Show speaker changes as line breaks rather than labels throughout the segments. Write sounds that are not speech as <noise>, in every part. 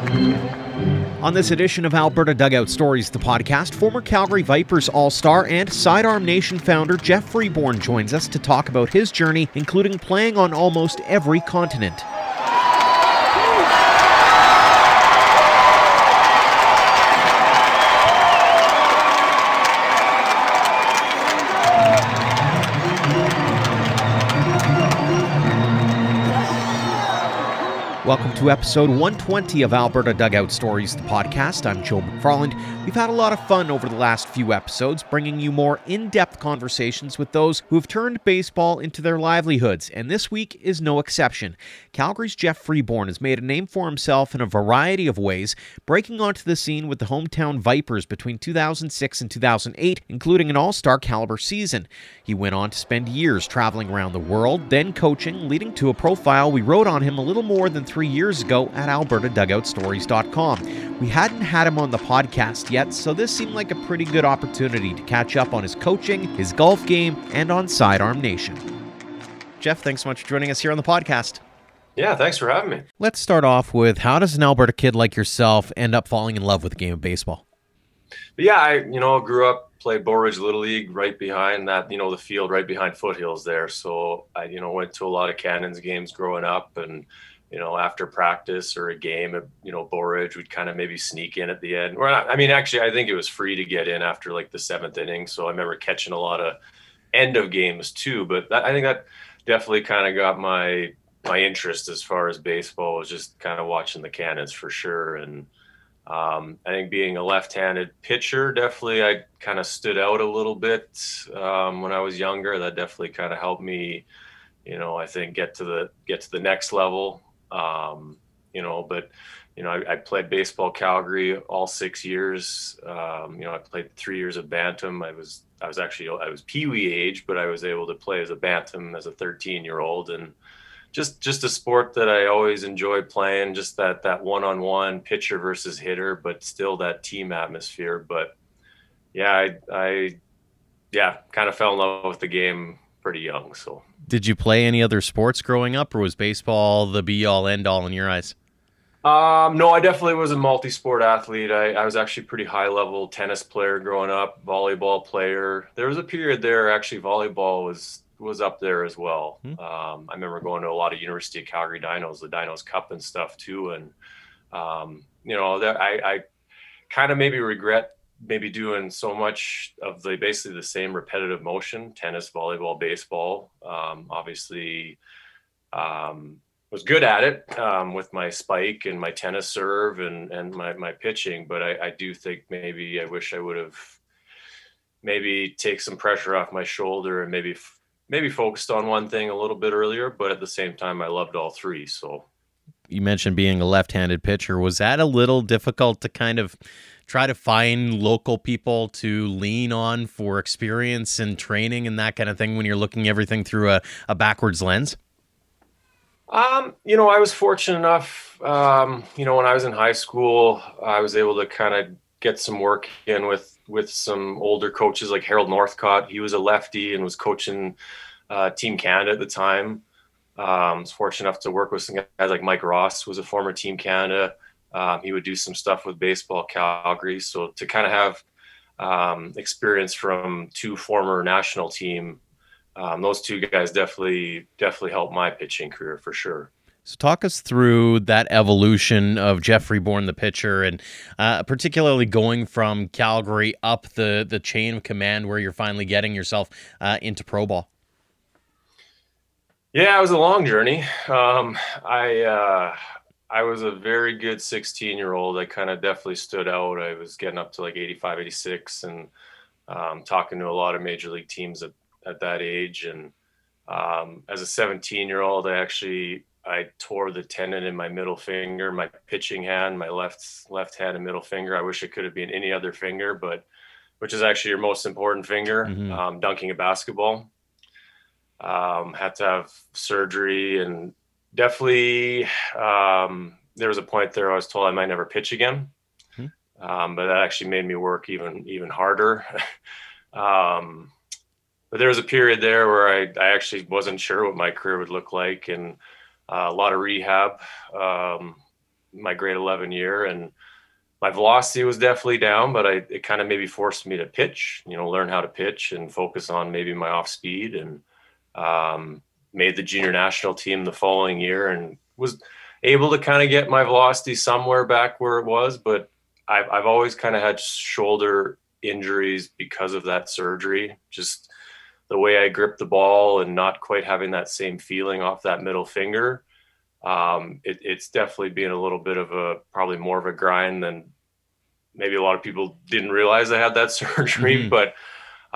On this edition of Alberta Dugout Stories, the podcast, former Calgary Vipers All Star and Sidearm Nation founder Jeff Freeborn joins us to talk about his journey, including playing on almost every continent. Welcome to episode 120 of Alberta Dugout Stories, the podcast. I'm Joe McFarland. We've had a lot of fun over the last few episodes, bringing you more in depth conversations with those who have turned baseball into their livelihoods, and this week is no exception. Calgary's Jeff Freeborn has made a name for himself in a variety of ways, breaking onto the scene with the hometown Vipers between 2006 and 2008, including an all star caliber season. He went on to spend years traveling around the world, then coaching, leading to a profile we wrote on him a little more than three years ago at albertadugoutstories.com. We hadn't had him on the podcast yet, so this seemed like a pretty good opportunity to catch up on his coaching, his golf game, and on Sidearm Nation. Jeff, thanks so much for joining us here on the podcast.
Yeah, thanks for having me.
Let's start off with how does an Alberta kid like yourself end up falling in love with the game of baseball?
But yeah, I you know grew up played Bow Ridge Little League right behind that you know the field right behind Foothills there. So I you know went to a lot of Cannons games growing up and you know, after practice or a game at, you know, Bow Ridge, we'd kind of maybe sneak in at the end. Or I mean, actually, I think it was free to get in after like the seventh inning. So I remember catching a lot of end of games too. But that, I think that definitely kind of got my my interest as far as baseball was just kind of watching the cannons for sure. And um, I think being a left-handed pitcher, definitely I kind of stood out a little bit um, when I was younger. That definitely kind of helped me, you know, I think get to the get to the next level. Um, you know, but you know, I, I, played baseball Calgary all six years. Um, you know, I played three years of bantam. I was I was actually I was pee wee age, but I was able to play as a bantam as a 13 year old, and just just a sport that I always enjoyed playing. Just that that one on one pitcher versus hitter, but still that team atmosphere. But yeah, I I yeah kind of fell in love with the game pretty young. So
did you play any other sports growing up, or was baseball the be all end all in your eyes?
Um, no, I definitely was a multi-sport athlete. I, I was actually pretty high level tennis player growing up, volleyball player. There was a period there actually volleyball was was up there as well. Hmm. Um, I remember going to a lot of University of Calgary Dinos, the Dinos Cup and stuff too. And um, you know, that I, I kind of maybe regret maybe doing so much of the basically the same repetitive motion tennis volleyball baseball. Um, obviously um, was good at it um, with my spike and my tennis serve and and my, my pitching but I, I do think maybe i wish i would have maybe take some pressure off my shoulder and maybe maybe focused on one thing a little bit earlier but at the same time i loved all three so.
You mentioned being a left-handed pitcher. Was that a little difficult to kind of try to find local people to lean on for experience and training and that kind of thing when you're looking everything through a, a backwards lens?
Um, you know, I was fortunate enough, um, you know, when I was in high school, I was able to kind of get some work in with with some older coaches like Harold Northcott. He was a lefty and was coaching uh, Team Canada at the time. Um, I was fortunate enough to work with some guys like Mike Ross, who was a former Team Canada. Um, he would do some stuff with baseball Calgary. So to kind of have um, experience from two former national team, um, those two guys definitely definitely helped my pitching career for sure.
So talk us through that evolution of Jeffrey Freeborn, the pitcher, and uh, particularly going from Calgary up the the chain of command where you're finally getting yourself uh, into pro ball.
Yeah, it was a long journey. Um, I uh, I was a very good 16 year old. I kind of definitely stood out. I was getting up to like 85, 86 and um, talking to a lot of major league teams at, at that age. And um, as a 17 year old, I actually, I tore the tendon in my middle finger, my pitching hand, my left, left hand and middle finger. I wish it could have been any other finger, but which is actually your most important finger, mm-hmm. um, dunking a basketball. Um, had to have surgery and definitely um, there was a point there I was told I might never pitch again. Mm-hmm. Um, but that actually made me work even even harder. <laughs> um, but there was a period there where I, I actually wasn't sure what my career would look like and uh, a lot of rehab. Um, my grade 11 year and my velocity was definitely down, but I, it kind of maybe forced me to pitch, you know, learn how to pitch and focus on maybe my off speed and um, made the junior national team the following year and was able to kind of get my velocity somewhere back where it was. But I've, I've always kind of had shoulder injuries because of that surgery. Just the way I grip the ball and not quite having that same feeling off that middle finger um, it, it's definitely been a little bit of a probably more of a grind than maybe a lot of people didn't realize I had that <laughs> surgery. Mm-hmm. But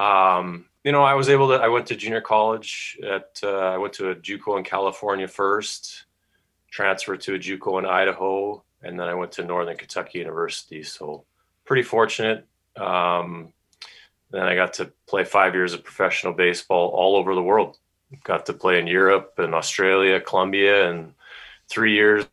um, you know, I was able to. I went to junior college at. Uh, I went to a JUCO in California first, transferred to a JUCO in Idaho, and then I went to Northern Kentucky University. So pretty fortunate. Um, then I got to play five years of professional baseball all over the world. Got to play in Europe and Australia, Colombia, and three years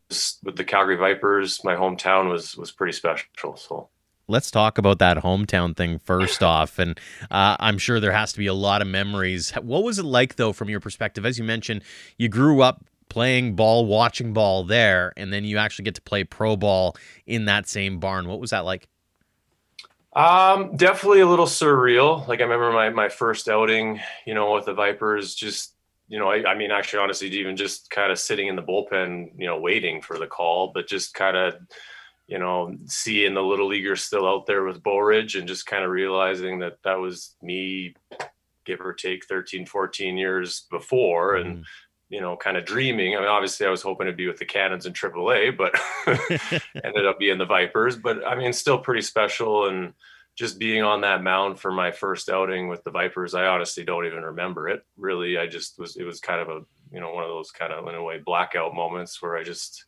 with the Calgary Vipers, my hometown was was pretty special. So
let's talk about that hometown thing first <laughs> off. And uh, i'm sure there has to be a lot of memories. What was it like though from your perspective? As you mentioned you grew up playing ball watching ball there and then you actually get to play pro ball in that same barn. What was that like?
Um definitely a little surreal. Like i remember my my first outing you know with the vipers just you know, I, I, mean, actually, honestly, even just kind of sitting in the bullpen, you know, waiting for the call, but just kind of, you know, seeing the little leaguers still out there with Bow Ridge and just kind of realizing that that was me, give or take 13, 14 years before. And, mm. you know, kind of dreaming. I mean, obviously, I was hoping to be with the Cannons in AAA, but <laughs> <laughs> ended up being the Vipers. But I mean, still pretty special. And, just being on that mound for my first outing with the Vipers, I honestly don't even remember it. Really, I just was. It was kind of a you know one of those kind of in a way blackout moments where I just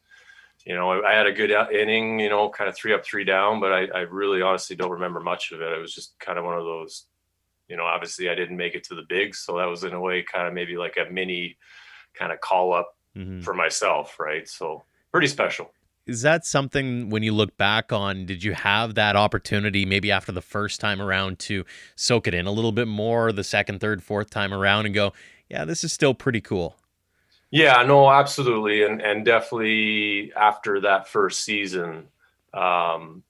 you know I, had a good inning, you know, kind of three up, three down, but I, I really honestly don't remember much of it. It was just kind of one of those. You know, obviously I didn't make it to the bigs, so that was in a way kind of maybe like a mini kind of call up mm-hmm. for myself, right? So pretty special
is that something when you look back on did you have that opportunity maybe after the first time around to soak it in a little bit more the second third fourth time around and go yeah this is still pretty cool
yeah no absolutely and and definitely after that first season um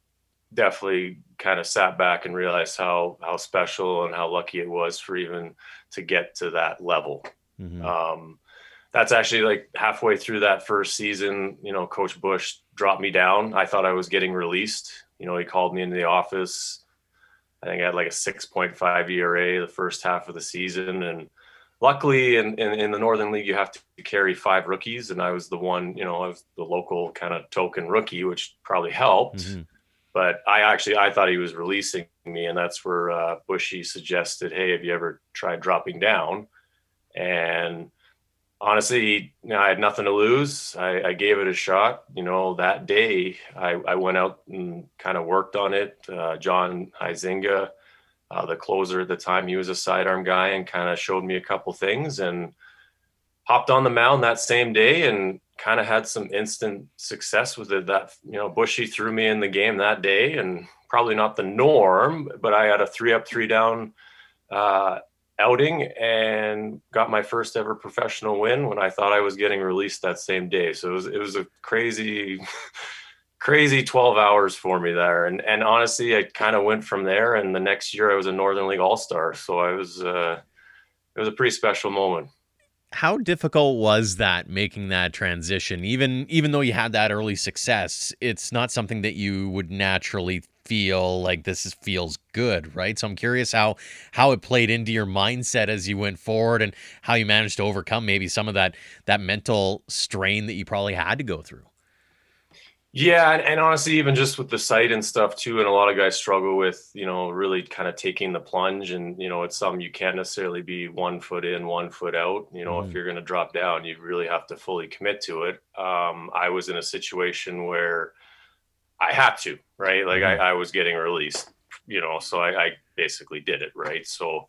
definitely kind of sat back and realized how how special and how lucky it was for even to get to that level mm-hmm. um that's actually like halfway through that first season, you know, Coach Bush dropped me down. I thought I was getting released. You know, he called me into the office. I think I had like a 6.5 ERA the first half of the season. And luckily in, in, in, the Northern League, you have to carry five rookies. And I was the one, you know, I was the local kind of token rookie, which probably helped. Mm-hmm. But I actually, I thought he was releasing me. And that's where uh, Bushy suggested, hey, have you ever tried dropping down? And honestly, you know, I had nothing to lose. I, I, gave it a shot. You know, that day I, I went out and kind of worked on it. Uh, John Huizenga, uh, the closer at the time, he was a sidearm guy and kind of showed me a couple things and hopped on the mound that same day and kind of had some instant success with it. That, you know, Bushy threw me in the game that day and probably not the norm, but I had a three up, three down uh, outing and got my first ever professional win when I thought I was getting released that same day. So it was it was a crazy crazy 12 hours for me there and and honestly I kind of went from there and the next year I was a Northern League All-Star. So I was uh it was a pretty special moment.
How difficult was that making that transition? Even even though you had that early success, it's not something that you would naturally feel like this is, feels good, right? So I'm curious how how it played into your mindset as you went forward and how you managed to overcome maybe some of that that mental strain that you probably had to go through.
Yeah, and, and, honestly, even just with the sight and stuff too, and a lot of guys struggle with, you know, really kind of taking the plunge, and you know, it's something you can't necessarily be one foot in, one foot out. You know, mm. if you're going to drop down, you really have to fully commit to it. Um, I was in a situation where I had to, right? Like I, mm-hmm. I was getting released, you know, so I, I basically did it, right? So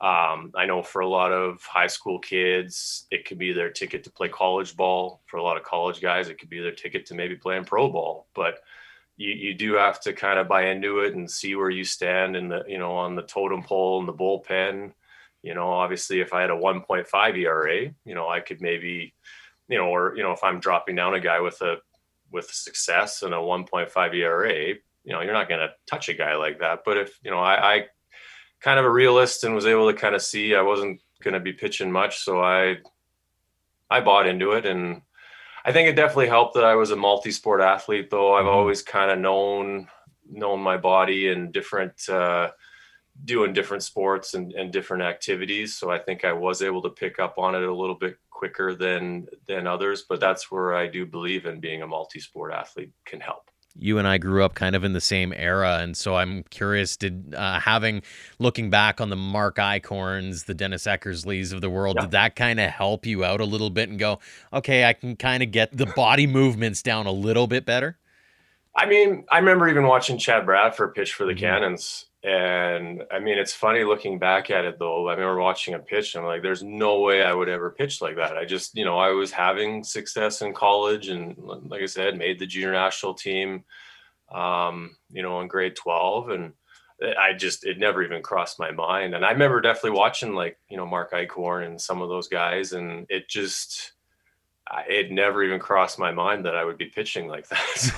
um, I know for a lot of high school kids, it could be their ticket to play college ball. For a lot of college guys, it could be their ticket to maybe playing pro ball. But you, you do have to kind of buy into it and see where you stand in the, you know, on the totem pole and the bullpen. You know, obviously, if I had a 1.5 ERA, you know, I could maybe, you know, or you know, if I'm dropping down a guy with a with success and a 1.5 ERA, you know, you're not going to touch a guy like that. But if, you know, I, I kind of a realist and was able to kind of see I wasn't going to be pitching much. So I, I bought into it. And I think it definitely helped that I was a multi-sport athlete though. I've mm-hmm. always kind of known, known my body and different, uh, doing different sports and, and different activities. So I think I was able to pick up on it a little bit quicker than than others. But that's where I do believe in being a multi-sport athlete can help.
You and I grew up kind of in the same era, and so I'm curious. Did uh, having looking back on the Mark Eichhorns, the Dennis Eckersleys of the world, yeah. did that kind of help you out a little bit and go, okay, I can kind of get the body movements down a little bit better?
I mean, I remember even watching Chad Bradford pitch for the mm-hmm. Cannons and I mean, it's funny looking back at it though. I remember watching a pitch and I'm like, there's no way I would ever pitch like that. I just, you know, I was having success in college and like I said, made the junior national team, um, you know, in grade 12. And I just, it never even crossed my mind. And I remember definitely watching like, you know, Mark Eichhorn and some of those guys. And it just, it never even crossed my mind that I would be pitching like <laughs> that. So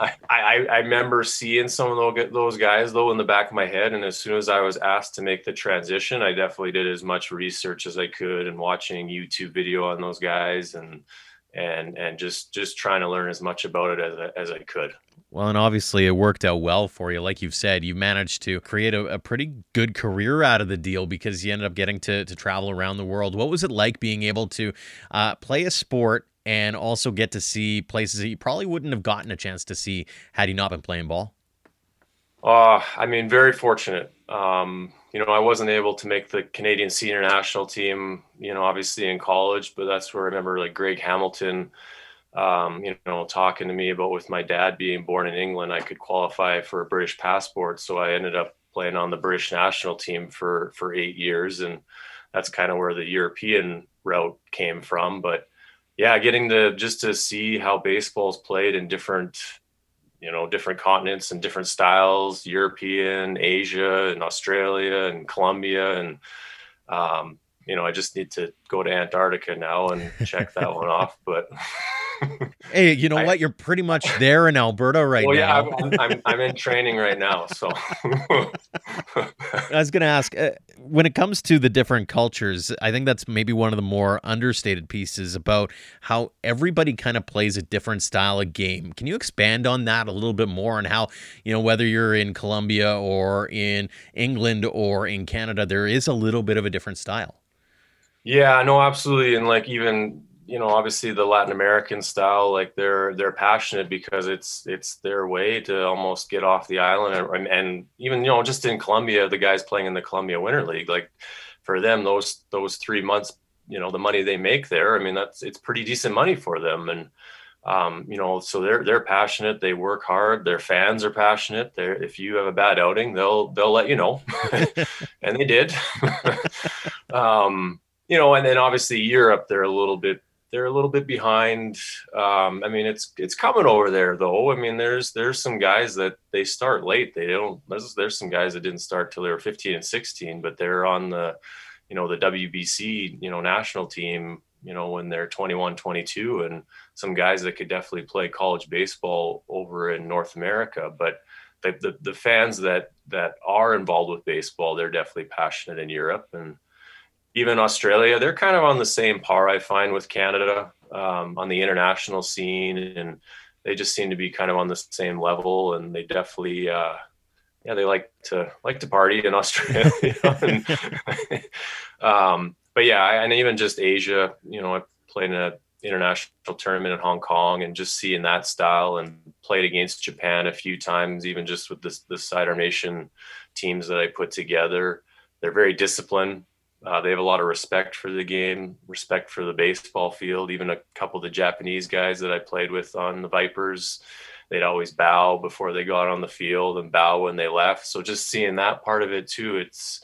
<laughs> I, I, I, remember seeing some of those guys though in the back of my head. And as soon as I was asked to make the transition, I definitely did as much research as I could and watching YouTube video on those guys and, and, and just, just trying to learn as much about it as, as I could.
Well, and obviously it worked out well for you. Like you've said, you managed to create a, a, pretty good career out of the deal because you ended up getting to, to travel around the world. What was it like being able to uh, play a sport and also get to see places that you probably wouldn't have gotten a chance to see had you not been playing ball?
Uh, I mean, very fortunate. Um, you know, I wasn't able to make the Canadian senior national team, you know, obviously in college, but that's where I remember like Greg Hamilton um, you know, talking to me about with my dad being born in England, I could qualify for a British passport. So I ended up playing on the British national team for for eight years, and that's kind of where the European route came from. But yeah, getting to just to see how baseball's played in different, you know, different continents and different styles, European, Asia, and Australia, and Colombia, and um, you know, I just need to go to Antarctica now and check that one <laughs> off. But <laughs>
hey, you know I, what? You're pretty much there in Alberta right well,
now. Yeah, I'm, I'm, I'm, in training right now. So I
was going to ask uh, when it comes to the different cultures, I think that's maybe one of the more understated pieces about how everybody kind of plays a different style of game. Can you expand on that a little bit more and how, you know, whether you're in Colombia or in England or in Canada, there is a little bit of a different style?
Yeah, no, absolutely. And like even you know obviously the latin american style like they're they're passionate because it's it's their way to almost get off the island and, and even you know just in colombia the guys playing in the colombia winter league like for them those those three months you know the money they make there i mean that's it's pretty decent money for them. And um, you know so they're they're passionate. They work hard. Their fans are passionate. They if you have a bad outing they'll they'll let you know. <laughs> And they did. <laughs> Um, you know and then obviously europe they're a little bit they're a little bit behind. Um, I mean, it's it's coming over there though. I mean, there's there's some guys that they start late. They don't. There's, there's some guys that didn't start till they were 15 and 16, but they're on the, you know, the WBC, you know, national team, you know, when they're 21, 22, and some guys that could definitely play college baseball over in North America. But the the, the fans that that are involved with baseball, they're definitely passionate in Europe and even Australia, they're kind of on the same par, I find, with Canada um, on the international scene. And they just seem to be kind of on the same level. And they definitely, uh, yeah, they like to like to party in <laughs> Australia. and, <laughs> um, but yeah, and even just Asia, you know, I played in an international tournament in Hong Kong and just seeing that style and played against Japan a few times, even just with this, the Sidearm Nation teams that I put together. They're very disciplined uh, they have a lot of respect for the game, respect for the baseball field. Even a couple of the Japanese guys that I played with on the Vipers, they'd always bow before they got on the field and bow when they left. So just seeing that part of it too, it's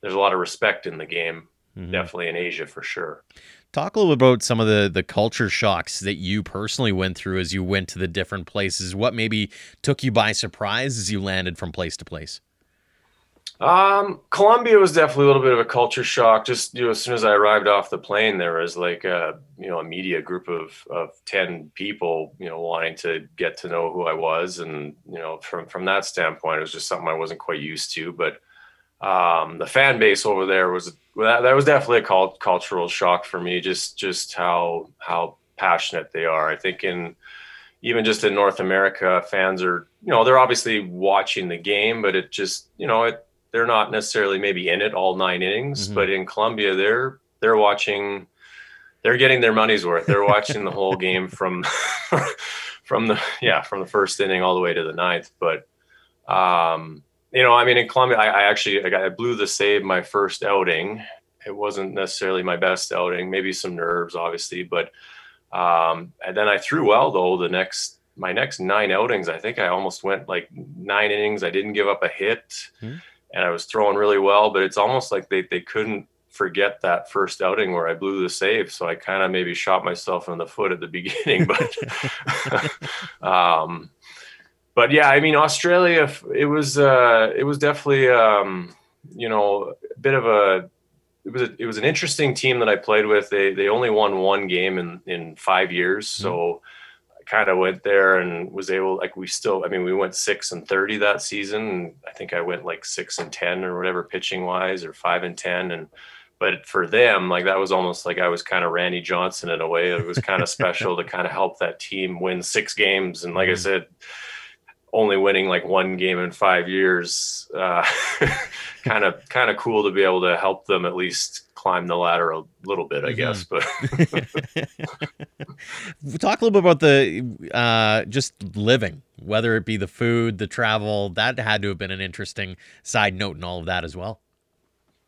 there's a lot of respect in the game, mm-hmm. definitely in Asia for sure.
Talk a little about some of the the culture shocks that you personally went through as you went to the different places. What maybe took you by surprise as you landed from place to place?
Um, Colombia was definitely a little bit of a culture shock. Just you know, as soon as I arrived off the plane, there was like a you know a media group of of ten people, you know, wanting to get to know who I was, and you know, from from that standpoint, it was just something I wasn't quite used to. But um, the fan base over there was that, that was definitely a cult, cultural shock for me. Just just how how passionate they are. I think in even just in North America, fans are you know they're obviously watching the game, but it just you know it they're not necessarily maybe in it all nine innings, mm-hmm. but in Colombia they're they're watching they're getting their money's worth. They're watching the whole game from <laughs> from the yeah from the first inning all the way to the ninth. But um, you know, I mean, in Colombia, I, I actually I, got, I blew the save my first outing. It wasn't necessarily my best outing, maybe some nerves, obviously, but um, and then I threw well though the next my next nine outings. I think I almost went like nine innings. I didn't give up a hit. Mm-hmm and I was throwing really well, but it's almost like they, they couldn't forget that first outing where I blew the save. So I kind of maybe shot myself in the foot at the <laughs> beginning, but, <laughs> um, but yeah, I mean, Australia, it was, uh, it was definitely, um, you know, a bit of a, it was, a, it was an interesting team that I played with. They, they only won one game in, in five years. Mm-hmm. So, kind of went there and was able like we still I mean we went 6 and 30 that season And I think I went like 6 and 10 or whatever pitching wise or 5 and 10 and but for them like that was almost like I was kind of Randy Johnson in a way it was kind of special to kind of help that team win 6 games and like I mm-hmm. said only winning like one game in 5 years uh, kind of kind of cool to be able to help them at least climb the ladder a little bit, I mm-hmm. guess. But <laughs>
talk a little bit about the uh, just living, whether it be the food, the travel. That had to have been an interesting side note and all of that as well.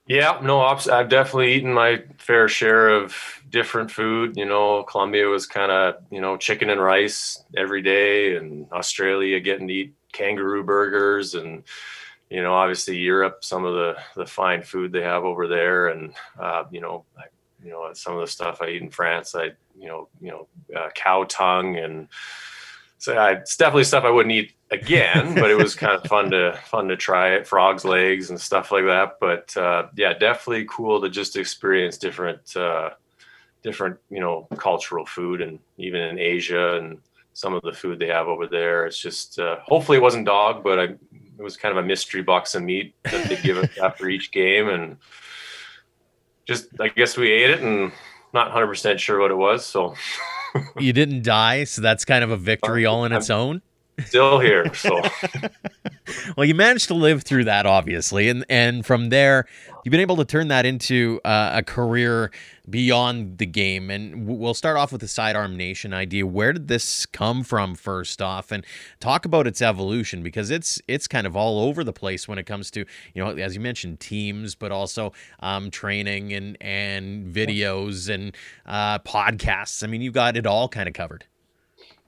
Yeah, no, I've definitely eaten my fair share of different food. You know, Colombia was kind of, you know, chicken and rice every day, and Australia getting to eat kangaroo burgers and you know, obviously Europe, some of the the fine food they have over there, and uh, you know, I, you know, some of the stuff I eat in France, I you know, you know, uh, cow tongue, and so I, it's definitely stuff I wouldn't eat again, but it was <laughs> kind of fun to fun to try it, frogs legs and stuff like that. But uh, yeah, definitely cool to just experience different uh, different you know cultural food, and even in Asia and some of the food they have over there. It's just uh, hopefully it wasn't dog, but I it was kind of a mystery box of meat that they give us <laughs> after each game, and just I guess we ate it and not 100 percent sure what it was. So
you didn't die, so that's kind of a victory <laughs> all in its own.
Still here, so. <laughs>
well, you managed to live through that, obviously, and and from there, you've been able to turn that into uh, a career beyond the game. And we'll start off with the sidearm nation idea. Where did this come from, first off, and talk about its evolution because it's it's kind of all over the place when it comes to you know as you mentioned teams, but also um, training and and videos and uh, podcasts. I mean, you've got it all kind of covered.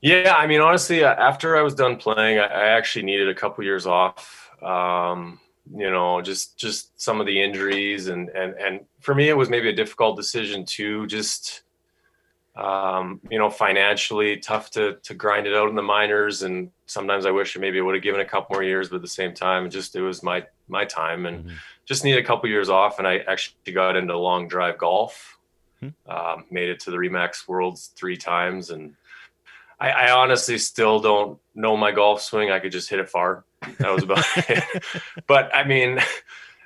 Yeah, I mean, honestly, uh, after I was done playing, I, I actually needed a couple years off. Um, you know just just some of the injuries and and and for me it was maybe a difficult decision too just um, you know financially tough to to grind it out in the minors and sometimes i wish maybe i would have given a couple more years but at the same time just it was my my time and mm-hmm. just needed a couple years off and i actually got into long drive golf mm-hmm. um, made it to the remax worlds three times and I, I honestly still don't know my golf swing i could just hit it far that was about <laughs> it. But I mean,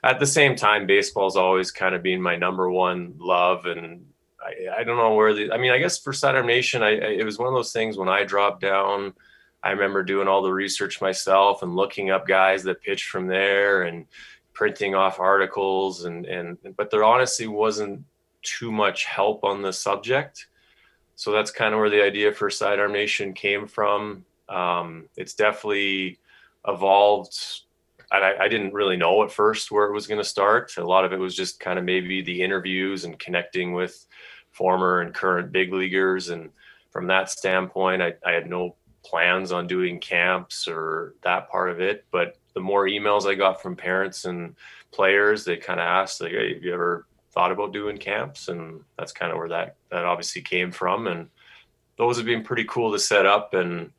at the same time, baseball's always kind of been my number one love. And I, I don't know where the, I mean, I guess for Sidearm Nation, I, I, it was one of those things when I dropped down, I remember doing all the research myself and looking up guys that pitched from there and printing off articles and, and, but there honestly wasn't too much help on the subject. So that's kind of where the idea for Sidearm Nation came from. Um, it's definitely, evolved. I, I didn't really know at first where it was going to start. A lot of it was just kind of maybe the interviews and connecting with former and current big leaguers. And from that standpoint, I, I had no plans on doing camps or that part of it. But the more emails I got from parents and players, they kind of asked, like, hey, have you ever thought about doing camps? And that's kind of where that, that obviously came from. And those have been pretty cool to set up. And,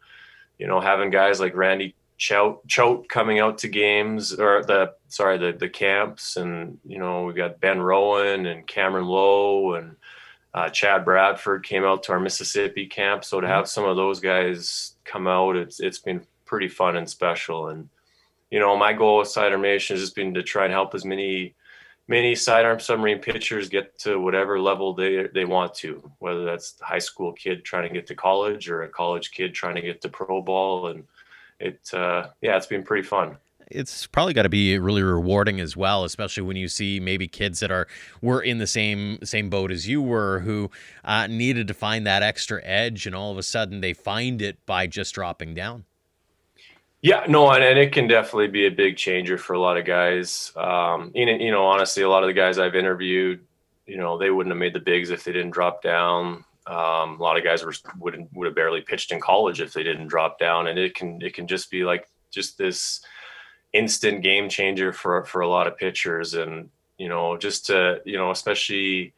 you know, having guys like Randy Choate, Choate coming out to games or the sorry the the camps, and you know we've got Ben Rowen and Cameron Lowe and uh, Chad Bradford came out to our Mississippi camp. So to mm-hmm. have some of those guys come out, it's it's been pretty fun and special. And you know, my goal with Sidearm Nation has just been to try and help as many many sidearm submarine pitchers get to whatever level they they want to, whether that's high school kid trying to get to college or a college kid trying to get to pro ball. And it uh, yeah, it's been pretty fun
it's probably got to be really rewarding as well, especially when you see maybe kids that are were in the same same boat as you were, who uh, needed to find that extra edge, and all of a sudden they find it by just dropping down.
Yeah, no, and, and it can definitely be a big changer for a lot of guys. Um, you know, you know, honestly, a lot of the guys I've interviewed, you know, they wouldn't have made the bigs if they didn't drop down. Um, a lot of guys were, wouldn't would have barely pitched in college if they didn't drop down, and it can it can just be like just this instant game changer for for a lot of pitchers and you know just to you know especially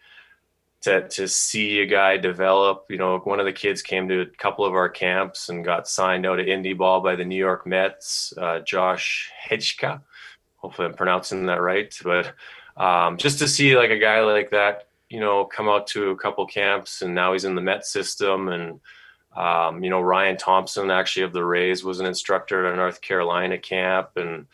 to to see a guy develop. You know one of the kids came to a couple of our camps and got signed out of indie ball by the new york mets uh, josh Hejka hopefully i'm pronouncing that right but um, just to see like a guy like that you know come out to a couple camps and now he's in the met system and um, you know, Ryan Thompson, actually of the Rays, was an instructor at a North Carolina camp, and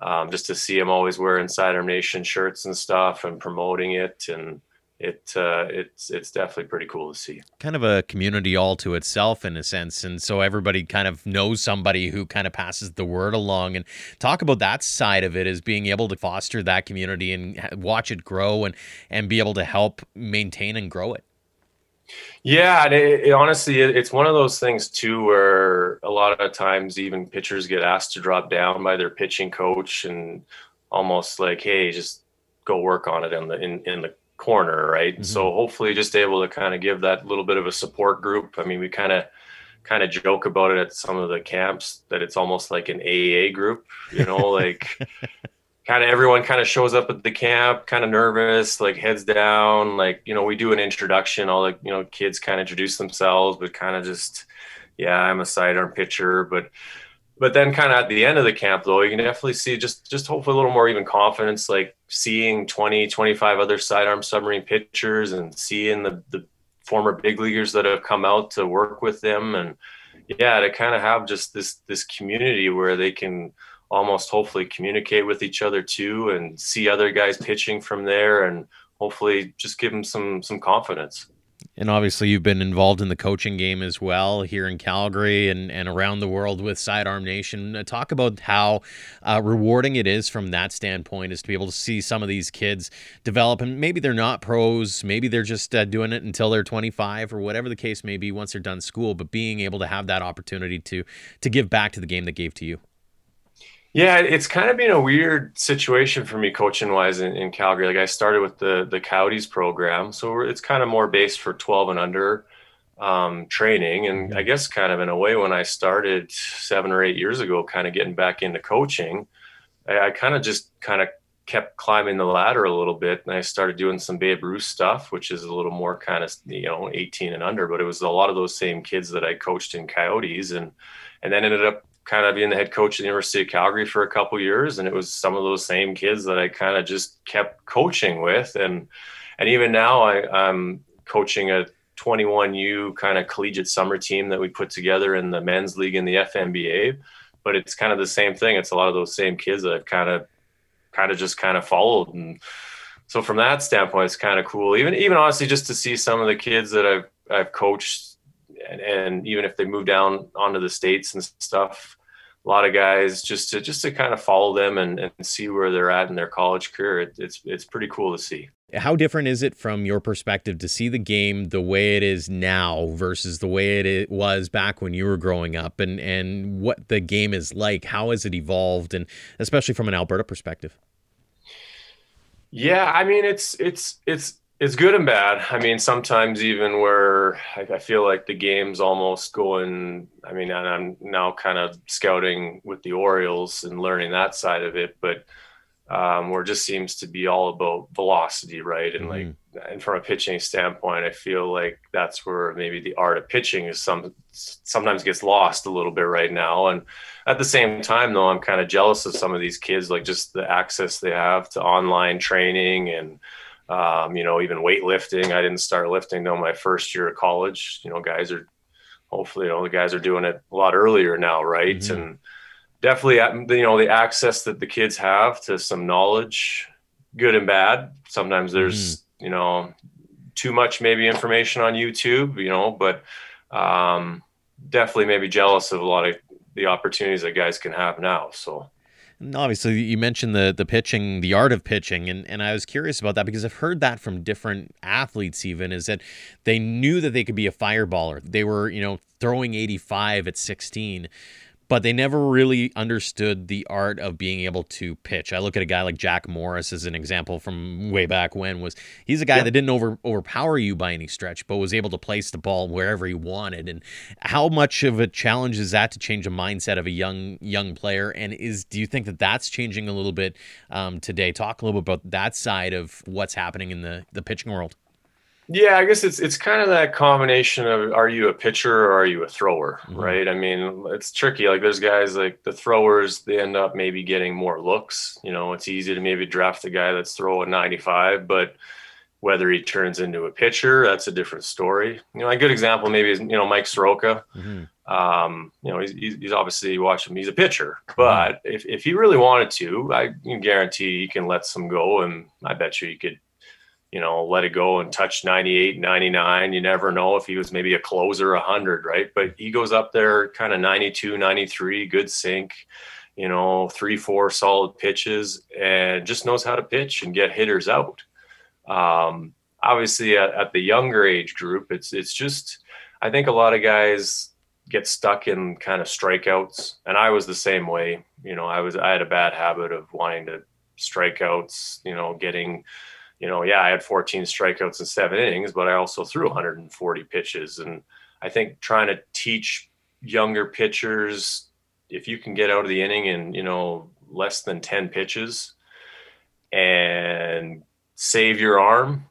um, just to see him always wearing Sidearm Nation shirts and stuff and promoting it, and it uh, it's it's definitely pretty cool to see.
Kind of a community all to itself in a sense, and so everybody kind of knows somebody who kind of passes the word along. And talk about that side of it is being able to foster that community and watch it grow and and be able to help maintain and grow it.
Yeah, it, it, honestly, it, it's one of those things too, where a lot of times even pitchers get asked to drop down by their pitching coach, and almost like, hey, just go work on it in the in, in the corner, right? Mm-hmm. So hopefully, just able to kind of give that little bit of a support group. I mean, we kind of kind of joke about it at some of the camps that it's almost like an AA group, you know, <laughs> like kind of everyone kind of shows up at the camp kind of nervous like heads down like you know we do an introduction all the you know kids kind of introduce themselves but kind of just yeah i'm a sidearm pitcher but but then kind of at the end of the camp though you can definitely see just just hopefully a little more even confidence like seeing 20 25 other sidearm submarine pitchers and seeing the the former big leaguers that have come out to work with them. And yeah to kind of have just this this community where they can almost hopefully communicate with each other too and see other guys pitching from there and hopefully just give them some some confidence
and obviously you've been involved in the coaching game as well here in Calgary and, and around the world with Sidearm Nation. Uh, talk about how uh, rewarding it is from that standpoint is to be able to see some of these kids develop and maybe they're not pros, maybe they're just uh, doing it until they're 25 or whatever the case may be once they're done school, but being able to have that opportunity to to give back to the game that gave to you.
Yeah, it's kind of been a weird situation for me coaching wise in, in Calgary. Like I started with the the Coyotes program, so it's kind of more based for 12 and under um, training. And mm-hmm. I guess kind of in a way, when I started seven or eight years ago, kind of getting back into coaching, I, I kind of just kind of kept climbing the ladder a little bit, and I started doing some Babe Ruth stuff, which is a little more kind of you know 18 and under. But it was a lot of those same kids that I coached in Coyotes, and and then ended up kind of being the head coach at the University of Calgary for a couple years, and it was some of those same kids that I kind of just kept coaching with, and and even now I, I'm coaching a 21U kind of collegiate summer team that we put together in the men's league in the FNBA. But it's kind of the same thing. It's a lot of those same kids that I've kind of kind of just kind of followed and so from that standpoint it's kind of cool even even honestly just to see some of the kids that I've I've coached and, and even if they move down onto the states and stuff, a lot of guys just to just to kind of follow them and, and see where they're at in their college career. It, it's it's pretty cool to see.
How different is it from your perspective to see the game the way it is now versus the way it was back when you were growing up, and and what the game is like? How has it evolved, and especially from an Alberta perspective?
Yeah, I mean it's it's it's it's good and bad. I mean, sometimes even where I, I, feel like the game's almost going. I mean, and I'm now kind of scouting with the Orioles and learning that side of it, but um, where it just seems to be all about velocity, right? And mm-hmm. like and from a pitching standpoint, I feel like that's where maybe the art of pitching is some sometimes gets lost a little bit right now. And at the same time, though, I'm kind of jealous of some of these kids, like just the access they have to online training and um, you know even weightlifting. I didn't start lifting till my first year of college. You know, guys are hopefully you know the guys are doing it a lot earlier now, right? Mm-hmm. And definitely, you know, the access that the kids have to some knowledge, good and bad. Sometimes there's mm you know too much maybe information on YouTube, you know, but um, definitely maybe jealous of a lot of the opportunities that guys can have now. So
obviously you mentioned the the pitching the art of pitching and, and i was curious about that because i've heard that from different athletes even is that they knew that they could be a fireballer. They were you know throwing 85 at 16 but they never really understood the art of being able to pitch. I look at a guy like Jack Morris as an example from way back when was he's a guy yep. that didn't over overpower you by any stretch, but was able to place the ball wherever he wanted. And how much of a challenge is that to change the mindset of a young young player? And is do you think that that's changing a little bit um, today? Talk a little bit about that side of what's happening in the the pitching world.
Yeah, I guess it's it's kind of that combination of are you a pitcher or are you a thrower, mm-hmm. right? I mean, it's tricky. Like there's guys like the throwers, they end up maybe getting more looks. You know, it's easy to maybe draft a guy that's throwing 95, but whether he turns into a pitcher, that's a different story. You know, a good example maybe is you know Mike Soroka. Mm-hmm. Um, you know, he's, he's obviously watching. He's a pitcher, but mm-hmm. if if he really wanted to, I can guarantee he can let some go, and I bet you he could you know, let it go and touch 98, 99. You never know if he was maybe a closer 100, right? But he goes up there kind of 92, 93, good sink, you know, three, four solid pitches and just knows how to pitch and get hitters out. Um, obviously, at, at the younger age group, it's it's just I think a lot of guys get stuck in kind of strikeouts, and I was the same way. You know, I was I had a bad habit of wanting to strikeouts. You know, getting you know, yeah, I had 14 strikeouts in seven innings, but I also threw 140 pitches. And I think trying to teach younger pitchers, if you can get out of the inning in, you know, less than 10 pitches and save your arm,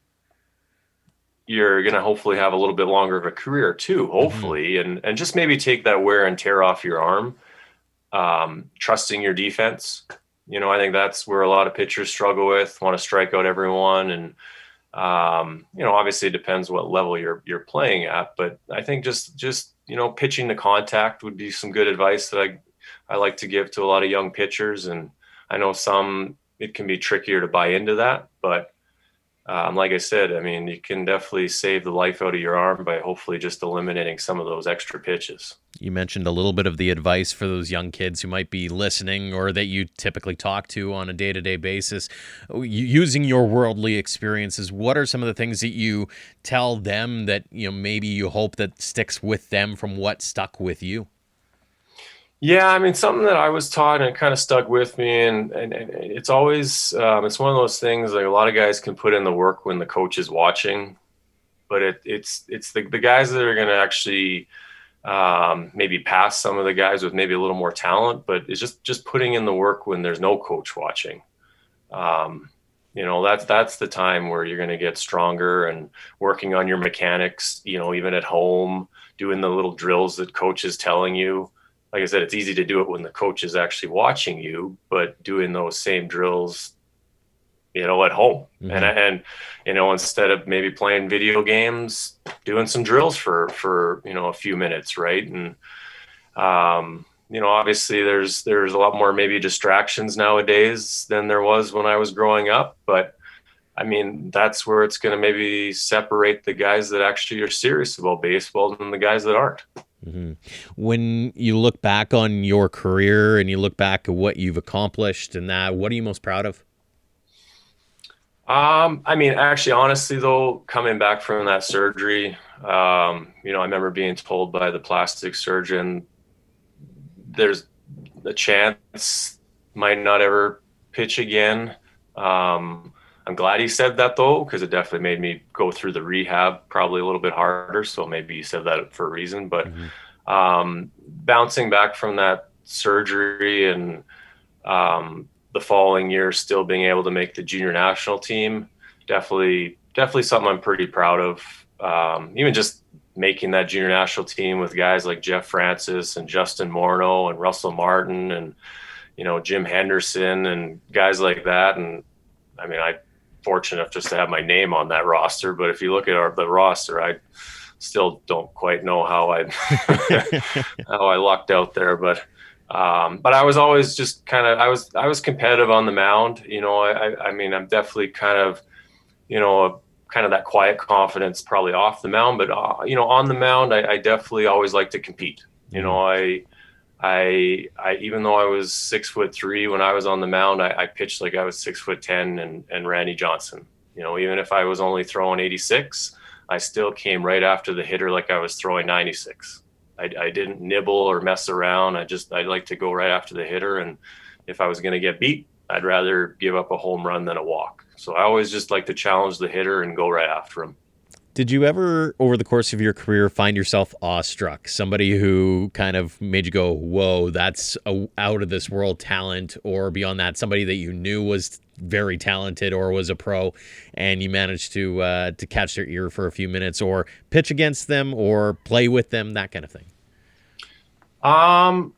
you're going to hopefully have a little bit longer of a career too, mm-hmm. hopefully, mm-hmm. and, and just maybe take that wear and tear off your arm, um, trusting your defense you know, I think that's where a lot of pitchers struggle with, want to strike out everyone. And, um, you know, obviously it depends what level you're, you're playing at, but I think just, just, you know, pitching the contact would be some good advice that I, I like to give to a lot of young pitchers. And I know some, it can be trickier to buy into that, but um, like I said, I mean, you can definitely save the life out of your arm by hopefully just eliminating some of those extra pitches.
You mentioned a little bit of the advice for those young kids who might be listening or that you typically talk to on a day to day basis. Using your worldly experiences, what are some of the things that you tell them that you know maybe you hope that sticks with them from what stuck with you?
Yeah, I mean, something that I was taught and it kind of stuck with me, and, and, and it's always um, it's one of those things like a lot of guys can put in the work when the coach is watching, but it, it's it's the, the guys that are going to actually um, maybe pass some of the guys with maybe a little more talent, but it's just just putting in the work when there's no coach watching. Um, you know that's that's the time where you're going to get stronger and working on your mechanics. You know, even at home, doing the little drills that coach is telling you like I said, it's easy to do it when the coach is actually watching you, but doing those same drills, you know, at home mm-hmm. and and you know, instead of maybe playing video games, doing some drills for for you know a few minutes, right? And um, you know, obviously there's there's a lot more maybe distractions nowadays than there was when I was growing up, but I mean, that's where it's going to maybe separate the guys that actually are serious about baseball and the guys that aren't.
Mm-hmm. When you look back on your career and you look back at what you've accomplished and that, what are you most proud of?
Um, I mean, actually, honestly, though, coming back from that surgery, um, you know, I remember being told by the plastic surgeon, there's a chance might not ever pitch again. Um, I'm glad he said that though, because it definitely made me go through the rehab probably a little bit harder. So maybe he said that for a reason. But mm-hmm. um, bouncing back from that surgery and um, the following year, still being able to make the junior national team definitely definitely something I'm pretty proud of. Um, even just making that junior national team with guys like Jeff Francis and Justin Morneau and Russell Martin and you know Jim Henderson and guys like that. And I mean, I fortunate enough just to have my name on that roster. But if you look at our the roster, I still don't quite know how I <laughs> how I lucked out there. But um, but I was always just kind of I was I was competitive on the mound. You know, I I mean I'm definitely kind of you know kind of that quiet confidence probably off the mound, but uh, you know on the mound I, I definitely always like to compete. You know I I, I even though I was six foot three when I was on the mound, I, I, pitched like I was six foot ten and, and Randy Johnson. You know, even if I was only throwing 86, I still came right after the hitter like I was throwing 96. I, I didn't nibble or mess around. I just I like to go right after the hitter, and if I was going to get beat, I'd rather give up a home run than a walk. So I always just like to challenge the hitter and go right after him.
Did you ever, over the course of your career, find yourself awestruck? Somebody who kind of made you go, "Whoa, that's a out of this world talent," or beyond that, somebody that you knew was very talented or was a pro, and you managed to uh, to catch their ear for a few minutes, or pitch against them, or play with them, that kind of thing.
Um,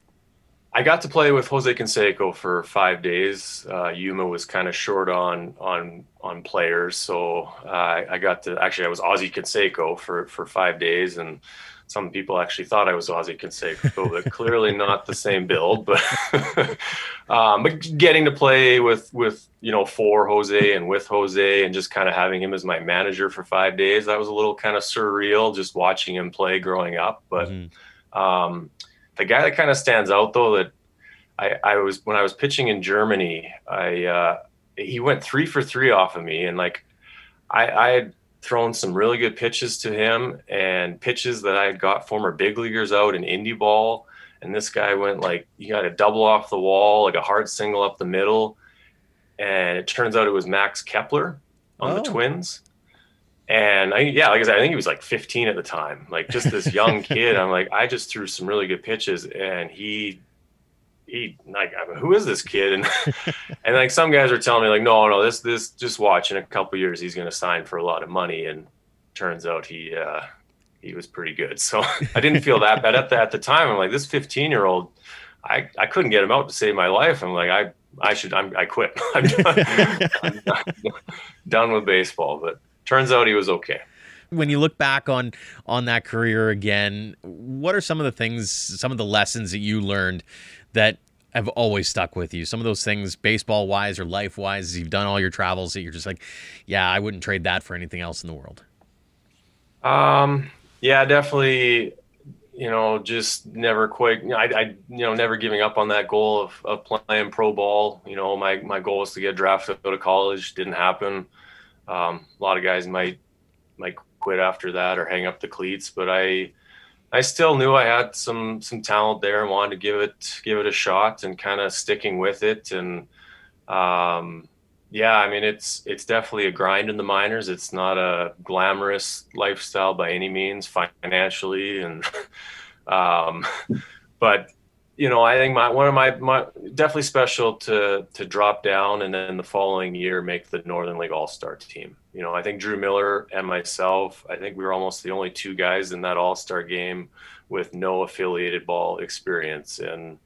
I got to play with Jose Canseco for five days. Uh, Yuma was kind of short on on on players, so uh, I got to actually I was Ozzie Canseco for for five days, and some people actually thought I was Ozzie Canseco, but <laughs> clearly not the same build. But <laughs> um, but getting to play with with you know for Jose and with Jose, and just kind of having him as my manager for five days, that was a little kind of surreal. Just watching him play growing up, but. Mm-hmm. Um, the guy that kind of stands out though that I, I was when I was pitching in Germany, I uh, he went three for three off of me, and like I, I had thrown some really good pitches to him and pitches that I had got former big leaguers out in indie ball, and this guy went like he got a double off the wall, like a hard single up the middle, and it turns out it was Max Kepler on oh. the Twins. And I, yeah, like I said, I think he was like 15 at the time, like just this young <laughs> kid. I'm like, I just threw some really good pitches, and he, he like, I mean, who is this kid? And <laughs> and like some guys are telling me like, no, no, this this just watch in a couple years he's going to sign for a lot of money. And turns out he uh, he was pretty good. So I didn't feel that bad at the at the time. I'm like, this 15 year old, I I couldn't get him out to save my life. I'm like, I I should I'm I quit. <laughs> I'm done, I'm done, done with baseball, but turns out he was okay.
When you look back on on that career again what are some of the things some of the lessons that you learned that have always stuck with you? Some of those things baseball wise or life wise as you've done all your travels that you're just like yeah i wouldn't trade that for anything else in the world.
Um yeah definitely you know just never quit. I, I you know never giving up on that goal of, of playing pro ball. You know my my goal was to get drafted to go to college. Didn't happen um, a lot of guys might might quit after that or hang up the cleats, but I I still knew I had some some talent there and wanted to give it give it a shot and kind of sticking with it and um, yeah, I mean it's it's definitely a grind in the minors. It's not a glamorous lifestyle by any means financially and <laughs> um, but you know, I think my one of my, my definitely special to to drop down and then the following year make the Northern League All Star team. You know, I think Drew Miller and myself, I think we were almost the only two guys in that All Star game with no affiliated ball experience, and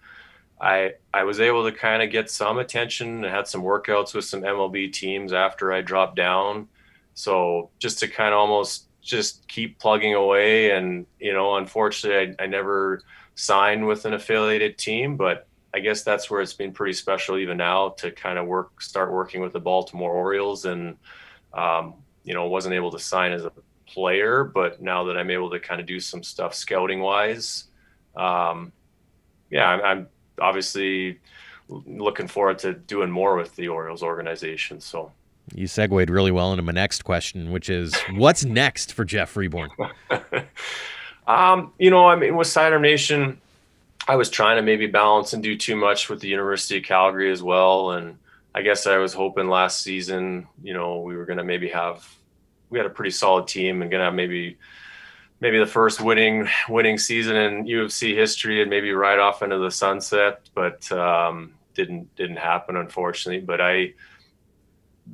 I I was able to kind of get some attention and had some workouts with some MLB teams after I dropped down. So just to kind of almost just keep plugging away, and you know, unfortunately, I, I never sign with an affiliated team, but I guess that's where it's been pretty special even now to kind of work, start working with the Baltimore Orioles, and um, you know, wasn't able to sign as a player, but now that I'm able to kind of do some stuff scouting wise, um, yeah, I'm, I'm obviously looking forward to doing more with the Orioles organization. So.
You segued really well into my next question, which is what's next for Jeff Freeborn? <laughs>
Um, you know, I mean, with Sidearm Nation, I was trying to maybe balance and do too much with the University of Calgary as well. And I guess I was hoping last season, you know, we were going to maybe have, we had a pretty solid team and going to have maybe, maybe the first winning, winning season in U of C history and maybe right off into the sunset, but, um, didn't, didn't happen, unfortunately. But I,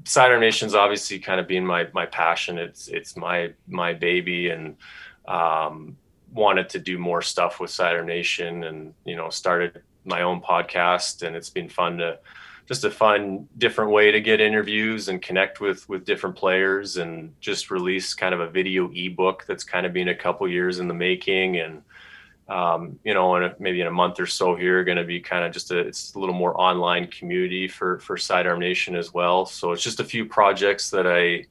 Sidearm Nation's obviously kind of being my my passion. It's it's my my baby, and um, wanted to do more stuff with Sidearm Nation, and you know started my own podcast, and it's been fun to just a fun different way to get interviews and connect with with different players and just release kind of a video ebook that's kind of been a couple years in the making and um, you know, in a, maybe in a month or so here, going to be kind of just a it's a little more online community for for Sidearm Nation as well. So it's just a few projects that I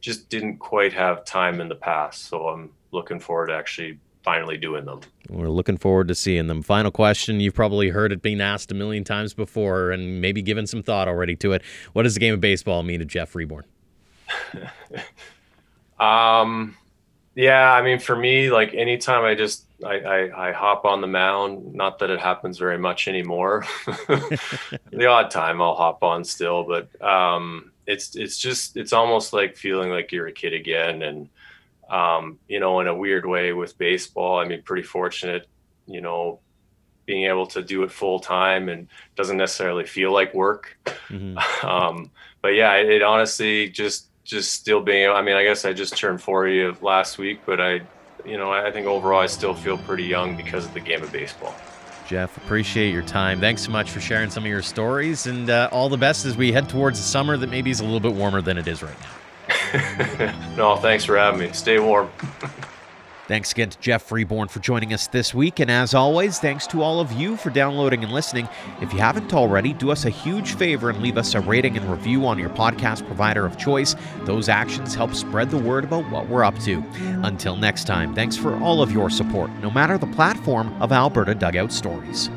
just didn't quite have time in the past. So I'm looking forward to actually finally doing them.
We're looking forward to seeing them. Final question. You've probably heard it being asked a million times before and maybe given some thought already to it. What does the game of baseball mean to Jeff Freeborn? <laughs>
um, yeah, I mean, for me, like anytime I just I, I, I, hop on the mound. Not that it happens very much anymore. <laughs> the odd time I'll hop on still, but um, it's it's just it's almost like feeling like you're a kid again, and um, you know, in a weird way with baseball. I mean, pretty fortunate, you know, being able to do it full time and doesn't necessarily feel like work. Mm-hmm. <laughs> Um, but yeah, it, it honestly just just still being. I mean, I guess I just turned 40 last week, but I, you know, I think overall I still feel pretty young because of the game of baseball.
Jeff, appreciate your time. Thanks so much for sharing some of your stories, and uh, all the best as we head towards the summer that maybe is a little bit warmer than it is right now. <laughs>
no, thanks for having me. Stay warm.
Thanks again to Jeff Freeborn for joining us this week. And as always, thanks to all of you for downloading and listening. If you haven't already, do us a huge favor and leave us a rating and review on your podcast provider of choice. Those actions help spread the word about what we're up to. Until next time, thanks for all of your support, no matter the platform of Alberta Dugout Stories.